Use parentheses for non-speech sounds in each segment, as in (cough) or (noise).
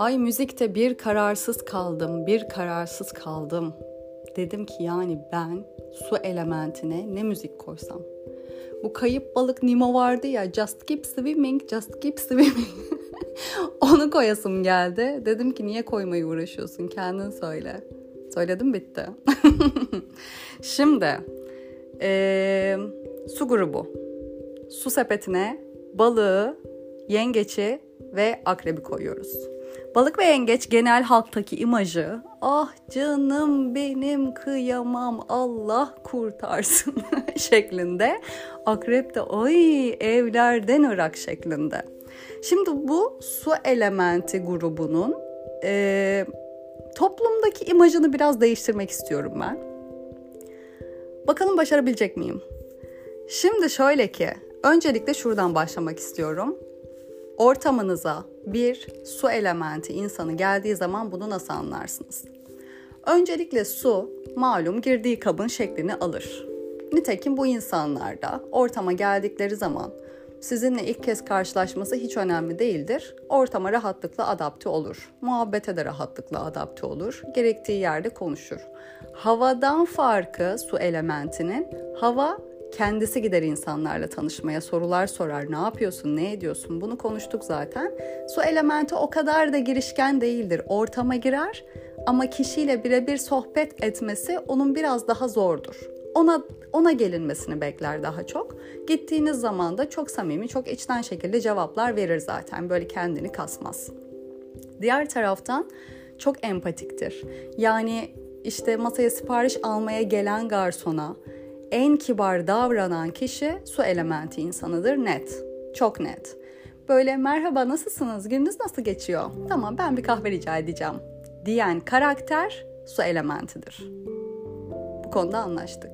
Ay müzikte bir kararsız kaldım, bir kararsız kaldım. Dedim ki yani ben su elementine ne müzik koysam. Bu kayıp balık Nemo vardı ya just keep swimming, just keep swimming. (laughs) Onu koyasım geldi. Dedim ki niye koymayı uğraşıyorsun kendin söyle. Söyledim bitti. (laughs) Şimdi ee, su grubu. Su sepetine balığı, yengeçi ve akrebi koyuyoruz. Balık ve yengeç genel halktaki imajı ah canım benim kıyamam Allah kurtarsın (laughs) şeklinde. Akrep de ay evlerden ırak şeklinde. Şimdi bu su elementi grubunun e, toplumdaki imajını biraz değiştirmek istiyorum ben. Bakalım başarabilecek miyim? Şimdi şöyle ki öncelikle şuradan başlamak istiyorum. Ortamınıza bir su elementi insanı geldiği zaman bunu nasıl anlarsınız? Öncelikle su malum girdiği kabın şeklini alır. Nitekim bu insanlar da ortama geldikleri zaman sizinle ilk kez karşılaşması hiç önemli değildir. Ortama rahatlıkla adapte olur. Muhabbete de rahatlıkla adapte olur. Gerektiği yerde konuşur. Havadan farkı su elementinin hava kendisi gider insanlarla tanışmaya, sorular sorar. Ne yapıyorsun, ne ediyorsun? Bunu konuştuk zaten. Su elementi o kadar da girişken değildir. Ortama girer ama kişiyle birebir sohbet etmesi onun biraz daha zordur. Ona ona gelinmesini bekler daha çok. Gittiğiniz zaman da çok samimi, çok içten şekilde cevaplar verir zaten. Böyle kendini kasmaz. Diğer taraftan çok empatiktir. Yani işte masaya sipariş almaya gelen garsona en kibar davranan kişi su elementi insanıdır net. Çok net. Böyle merhaba nasılsınız? Gününüz nasıl geçiyor? Tamam ben bir kahve rica edeceğim. Diyen karakter su elementidir. Bu konuda anlaştık.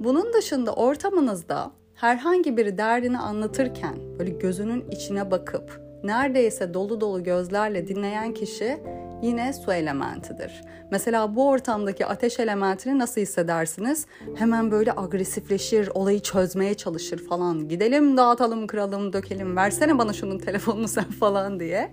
Bunun dışında ortamınızda herhangi biri derdini anlatırken böyle gözünün içine bakıp neredeyse dolu dolu gözlerle dinleyen kişi yine su elementidir. Mesela bu ortamdaki ateş elementini nasıl hissedersiniz? Hemen böyle agresifleşir, olayı çözmeye çalışır falan. Gidelim dağıtalım, kıralım, dökelim, versene bana şunun telefonunu sen (laughs) falan diye.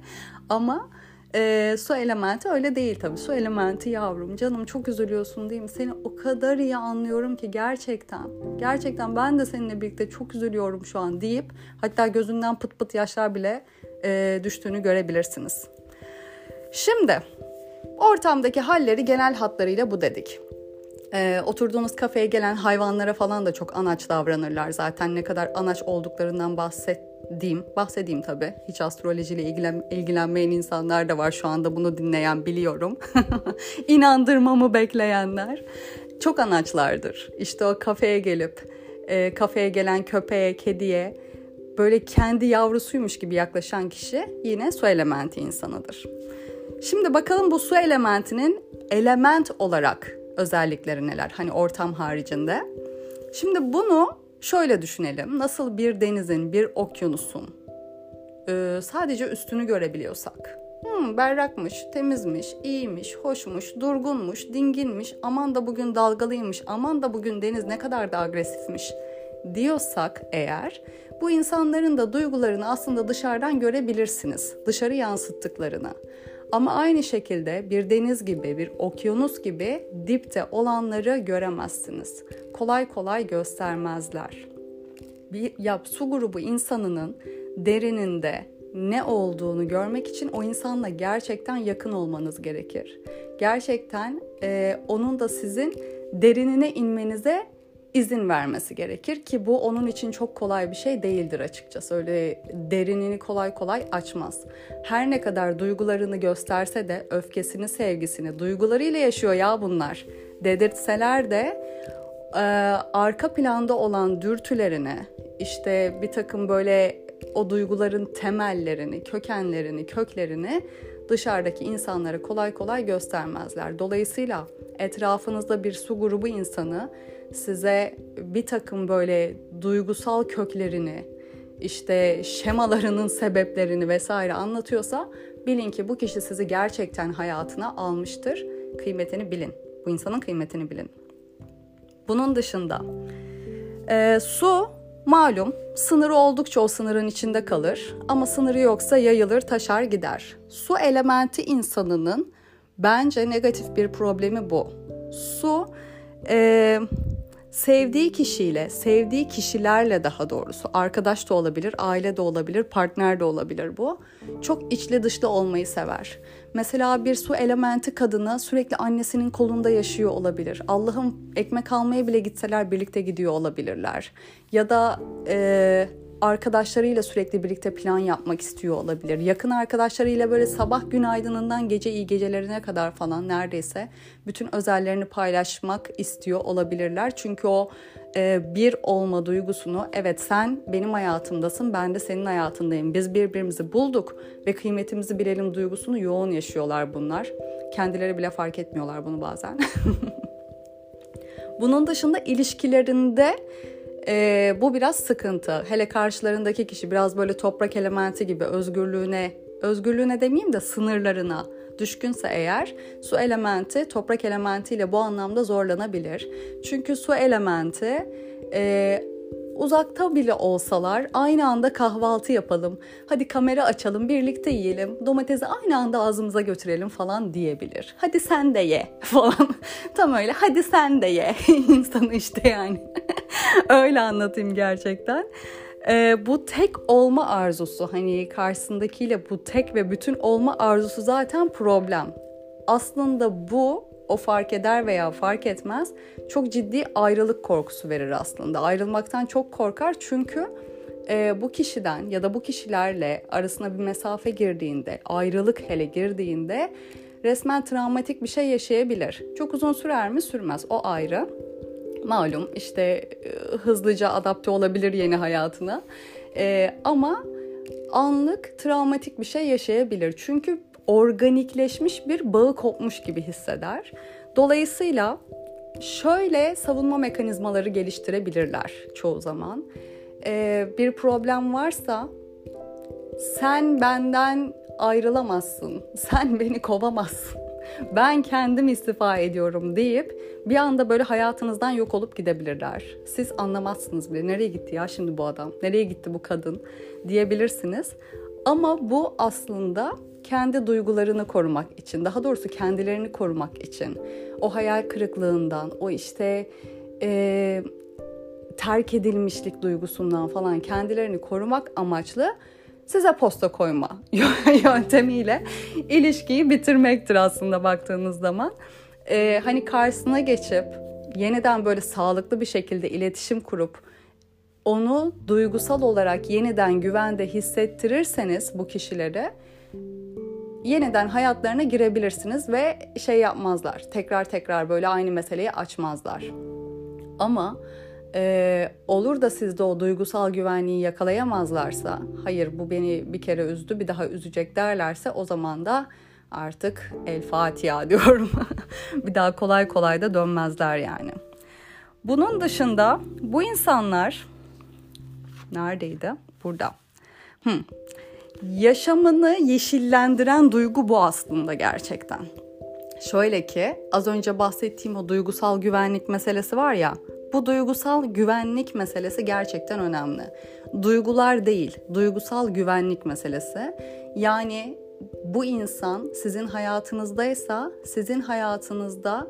Ama e, su elementi öyle değil tabii. Su elementi yavrum canım çok üzülüyorsun değil mi? Seni o kadar iyi anlıyorum ki gerçekten. Gerçekten ben de seninle birlikte çok üzülüyorum şu an deyip hatta gözünden pıt pıt yaşlar bile e, düştüğünü görebilirsiniz. Şimdi ortamdaki halleri genel hatlarıyla bu dedik. Ee, oturduğunuz kafeye gelen hayvanlara falan da çok anaç davranırlar zaten. Ne kadar anaç olduklarından bahsettiğim, bahsedeyim tabii. Hiç astrolojiyle ilgilen, ilgilenmeyen insanlar da var şu anda bunu dinleyen biliyorum. (laughs) İnandırmamı bekleyenler. Çok anaçlardır. İşte o kafeye gelip, e, kafeye gelen köpeğe, kediye böyle kendi yavrusuymuş gibi yaklaşan kişi yine su elementi insanıdır. Şimdi bakalım bu su elementinin element olarak özellikleri neler? Hani ortam haricinde. Şimdi bunu şöyle düşünelim. Nasıl bir denizin, bir okyanusun e, sadece üstünü görebiliyorsak. Hmm, berrakmış, temizmiş, iyiymiş, hoşmuş, durgunmuş, dinginmiş, aman da bugün dalgalıymış, aman da bugün deniz ne kadar da agresifmiş diyorsak eğer bu insanların da duygularını aslında dışarıdan görebilirsiniz. Dışarı yansıttıklarını. Ama aynı şekilde bir deniz gibi, bir okyanus gibi dipte olanları göremezsiniz. Kolay kolay göstermezler. Bir ya, su grubu insanının derininde ne olduğunu görmek için o insanla gerçekten yakın olmanız gerekir. Gerçekten e, onun da sizin derinine inmenize izin vermesi gerekir ki bu onun için çok kolay bir şey değildir açıkçası. Öyle derinini kolay kolay açmaz. Her ne kadar duygularını gösterse de öfkesini, sevgisini, duygularıyla yaşıyor ya bunlar dedirtseler de e, arka planda olan dürtülerini, işte bir takım böyle o duyguların temellerini, kökenlerini, köklerini dışarıdaki insanlara kolay kolay göstermezler. Dolayısıyla etrafınızda bir su grubu insanı size bir takım böyle duygusal köklerini, işte şemalarının sebeplerini vesaire anlatıyorsa bilin ki bu kişi sizi gerçekten hayatına almıştır. Kıymetini bilin. Bu insanın kıymetini bilin. Bunun dışında e, su Malum sınırı oldukça o sınırın içinde kalır ama sınırı yoksa yayılır taşar gider. Su elementi insanının bence negatif bir problemi bu. Su e, sevdiği kişiyle, sevdiği kişilerle daha doğrusu arkadaş da olabilir, aile de olabilir, partner de olabilir bu. Çok içli dışlı olmayı sever. Mesela bir su elementi kadını sürekli annesinin kolunda yaşıyor olabilir. Allah'ım ekmek almaya bile gitseler birlikte gidiyor olabilirler. Ya da e, arkadaşlarıyla sürekli birlikte plan yapmak istiyor olabilir. Yakın arkadaşlarıyla böyle sabah günaydınından gece iyi gecelerine kadar falan neredeyse bütün özellerini paylaşmak istiyor olabilirler. Çünkü o e, bir olma duygusunu evet sen benim hayatımdasın ben de senin hayatındayım. Biz birbirimizi bulduk ve kıymetimizi bilelim duygusunu yoğun yaşıyorlar bunlar. Kendileri bile fark etmiyorlar bunu bazen. (laughs) Bunun dışında ilişkilerinde e, bu biraz sıkıntı. Hele karşılarındaki kişi biraz böyle toprak elementi gibi özgürlüğüne, özgürlüğüne demeyeyim de sınırlarına düşkünse eğer su elementi toprak elementiyle bu anlamda zorlanabilir. Çünkü su elementi e, uzakta bile olsalar aynı anda kahvaltı yapalım. Hadi kamera açalım, birlikte yiyelim. Domatesi aynı anda ağzımıza götürelim falan diyebilir. Hadi sen de ye (laughs) falan. Tam öyle. Hadi sen de ye. (laughs) İnsanı işte yani. (laughs) öyle anlatayım gerçekten. Ee, bu tek olma arzusu hani karşısındakiyle bu tek ve bütün olma arzusu zaten problem. Aslında bu o fark eder veya fark etmez çok ciddi ayrılık korkusu verir aslında. Ayrılmaktan çok korkar çünkü e, bu kişiden ya da bu kişilerle arasına bir mesafe girdiğinde, ayrılık hele girdiğinde resmen travmatik bir şey yaşayabilir. Çok uzun sürer mi? Sürmez. O ayrı. Malum işte e, hızlıca adapte olabilir yeni hayatına. E, ama anlık travmatik bir şey yaşayabilir. Çünkü organikleşmiş bir bağı kopmuş gibi hisseder. Dolayısıyla şöyle savunma mekanizmaları geliştirebilirler çoğu zaman. Ee, bir problem varsa sen benden ayrılamazsın, sen beni kovamazsın, ben kendim istifa ediyorum deyip bir anda böyle hayatınızdan yok olup gidebilirler. Siz anlamazsınız bile nereye gitti ya şimdi bu adam, nereye gitti bu kadın diyebilirsiniz. Ama bu aslında kendi duygularını korumak için, daha doğrusu kendilerini korumak için, o hayal kırıklığından, o işte e, terk edilmişlik duygusundan falan kendilerini korumak amaçlı size posta koyma (laughs) yöntemiyle ilişkiyi bitirmektir aslında baktığınız zaman. Ee, hani karşısına geçip yeniden böyle sağlıklı bir şekilde iletişim kurup onu duygusal olarak yeniden güvende hissettirirseniz bu kişilere yeniden hayatlarına girebilirsiniz ve şey yapmazlar. Tekrar tekrar böyle aynı meseleyi açmazlar. Ama e, olur da sizde o duygusal güvenliği yakalayamazlarsa, hayır bu beni bir kere üzdü bir daha üzecek derlerse o zaman da artık el Fatiha (laughs) diyorum. bir daha kolay kolay da dönmezler yani. Bunun dışında bu insanlar neredeydi? Burada. Hmm. Yaşamını yeşillendiren duygu bu aslında gerçekten. Şöyle ki az önce bahsettiğim o duygusal güvenlik meselesi var ya bu duygusal güvenlik meselesi gerçekten önemli. Duygular değil, duygusal güvenlik meselesi. Yani bu insan sizin hayatınızdaysa sizin hayatınızda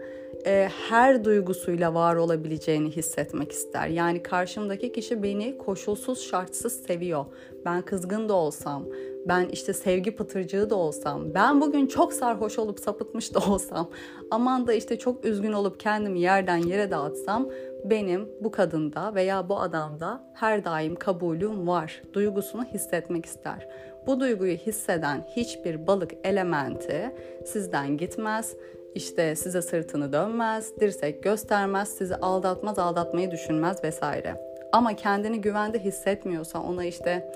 e, her duygusuyla var olabileceğini hissetmek ister. Yani karşımdaki kişi beni koşulsuz şartsız seviyor. Ben kızgın da olsam, ben işte sevgi pıtırcığı da olsam, ben bugün çok sarhoş olup sapıtmış da olsam, aman da işte çok üzgün olup kendimi yerden yere dağıtsam benim bu kadında veya bu adamda her daim kabulüm var duygusunu hissetmek ister. Bu duyguyu hisseden hiçbir balık elementi sizden gitmez. İşte size sırtını dönmez, dirsek göstermez, sizi aldatmaz, aldatmayı düşünmez vesaire. Ama kendini güvende hissetmiyorsa ona işte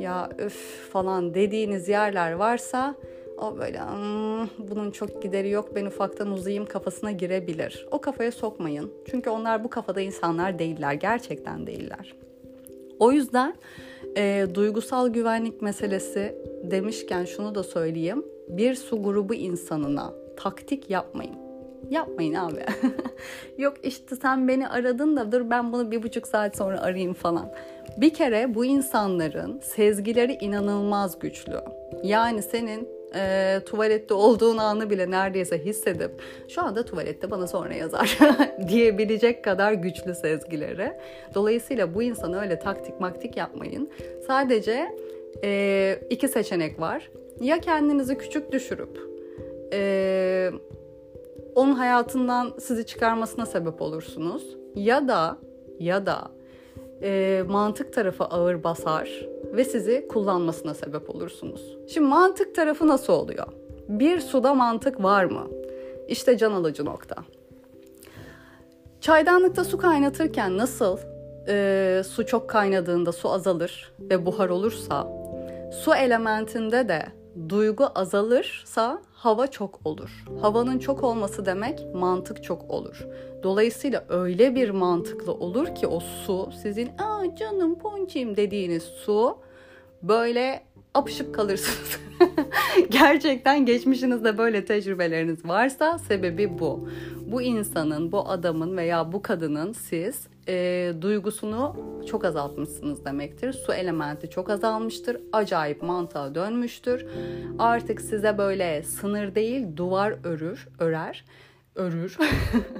ya öf falan dediğiniz yerler varsa o böyle hmm, bunun çok gideri yok ben ufaktan uzayayım kafasına girebilir. O kafaya sokmayın. Çünkü onlar bu kafada insanlar değiller. Gerçekten değiller. O yüzden e, duygusal güvenlik meselesi demişken şunu da söyleyeyim. Bir su grubu insanına taktik yapmayın. Yapmayın abi. (laughs) Yok işte sen beni aradın da dur ben bunu bir buçuk saat sonra arayayım falan. Bir kere bu insanların sezgileri inanılmaz güçlü. Yani senin e, tuvalette olduğun anı bile neredeyse hissedip şu anda tuvalette bana sonra yazar (laughs) diyebilecek kadar güçlü sezgileri. Dolayısıyla bu insanı öyle taktik maktik yapmayın. Sadece e, iki seçenek var. Ya kendinizi küçük düşürüp e, onun hayatından sizi çıkarmasına sebep olursunuz. Ya da ya da e, mantık tarafı ağır basar ve sizi kullanmasına sebep olursunuz. Şimdi mantık tarafı nasıl oluyor? Bir suda mantık var mı? İşte can alıcı nokta. Çaydanlıkta su kaynatırken nasıl e, su çok kaynadığında su azalır ve buhar olursa su elementinde de duygu azalırsa hava çok olur. Havanın çok olması demek mantık çok olur. Dolayısıyla öyle bir mantıklı olur ki o su sizin aa canım ponçim dediğiniz su böyle apışıp kalırsınız. (laughs) Gerçekten geçmişinizde böyle tecrübeleriniz varsa sebebi bu. Bu insanın, bu adamın veya bu kadının siz e, duygusunu çok azaltmışsınız demektir. Su elementi çok azalmıştır. Acayip mantığa dönmüştür. Artık size böyle sınır değil duvar örür, örer. Örür.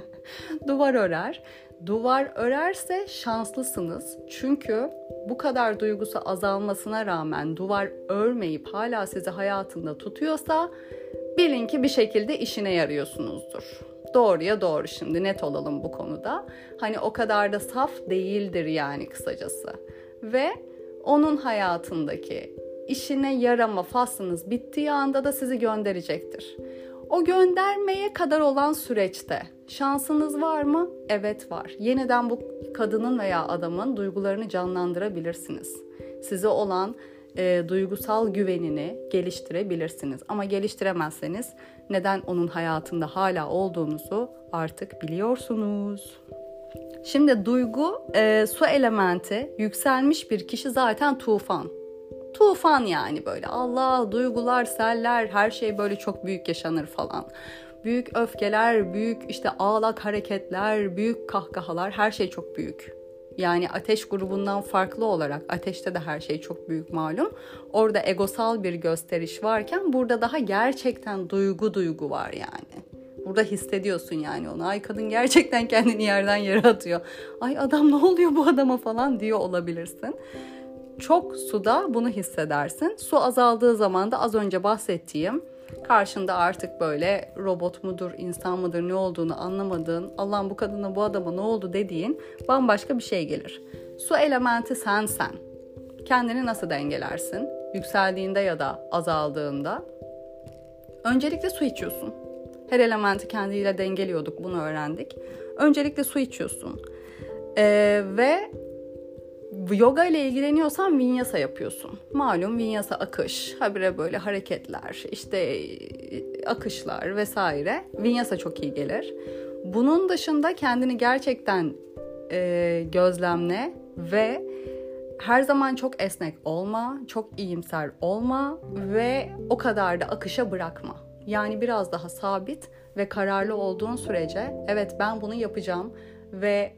(laughs) duvar örer. Duvar örerse şanslısınız. Çünkü bu kadar duygusu azalmasına rağmen duvar örmeyip hala sizi hayatında tutuyorsa bilin ki bir şekilde işine yarıyorsunuzdur. Doğruya doğru şimdi net olalım bu konuda. Hani o kadar da saf değildir yani kısacası. Ve onun hayatındaki işine yarama faslınız bittiği anda da sizi gönderecektir. O göndermeye kadar olan süreçte şansınız var mı? Evet var. Yeniden bu kadının veya adamın duygularını canlandırabilirsiniz. Size olan e, duygusal güvenini geliştirebilirsiniz. Ama geliştiremezseniz neden onun hayatında hala olduğunuzu artık biliyorsunuz. Şimdi duygu, e, su elementi, yükselmiş bir kişi zaten tufan. Tufan yani böyle Allah, duygular, seller, her şey böyle çok büyük yaşanır falan. Büyük öfkeler, büyük işte ağlak hareketler, büyük kahkahalar her şey çok büyük. Yani ateş grubundan farklı olarak ateşte de her şey çok büyük malum. Orada egosal bir gösteriş varken burada daha gerçekten duygu duygu var yani. Burada hissediyorsun yani onu. Ay kadın gerçekten kendini yerden yere atıyor. Ay adam ne oluyor bu adama falan diyor olabilirsin. Çok suda bunu hissedersin. Su azaldığı zaman da az önce bahsettiğim karşında artık böyle robot mudur, insan mıdır, ne olduğunu anlamadığın, Allah'ım bu kadına bu adama ne oldu dediğin bambaşka bir şey gelir. Su elementi sensen. Kendini nasıl dengelersin? Yükseldiğinde ya da azaldığında. Öncelikle su içiyorsun. Her elementi kendiyle dengeliyorduk, bunu öğrendik. Öncelikle su içiyorsun. Ee, ve yoga ile ilgileniyorsan vinyasa yapıyorsun. Malum vinyasa akış, habire böyle hareketler, işte akışlar vesaire. Vinyasa çok iyi gelir. Bunun dışında kendini gerçekten e, gözlemle ve her zaman çok esnek olma, çok iyimser olma ve o kadar da akışa bırakma. Yani biraz daha sabit ve kararlı olduğun sürece evet ben bunu yapacağım ve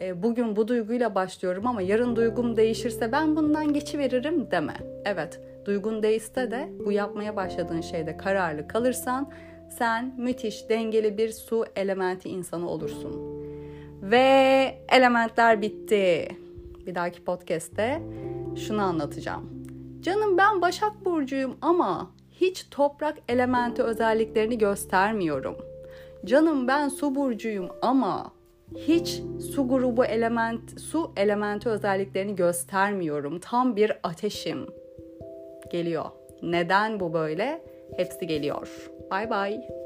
e, bugün bu duyguyla başlıyorum ama yarın duygum değişirse ben bundan geçiveririm deme. Evet, duygun değişse de bu yapmaya başladığın şeyde kararlı kalırsan sen müthiş dengeli bir su elementi insanı olursun. Ve elementler bitti. Bir dahaki podcast'te şunu anlatacağım. Canım ben Başak Burcu'yum ama hiç toprak elementi özelliklerini göstermiyorum. Canım ben su burcuyum ama hiç su grubu element, su elementi özelliklerini göstermiyorum. Tam bir ateşim. Geliyor. Neden bu böyle? Hepsi geliyor. Bye bye.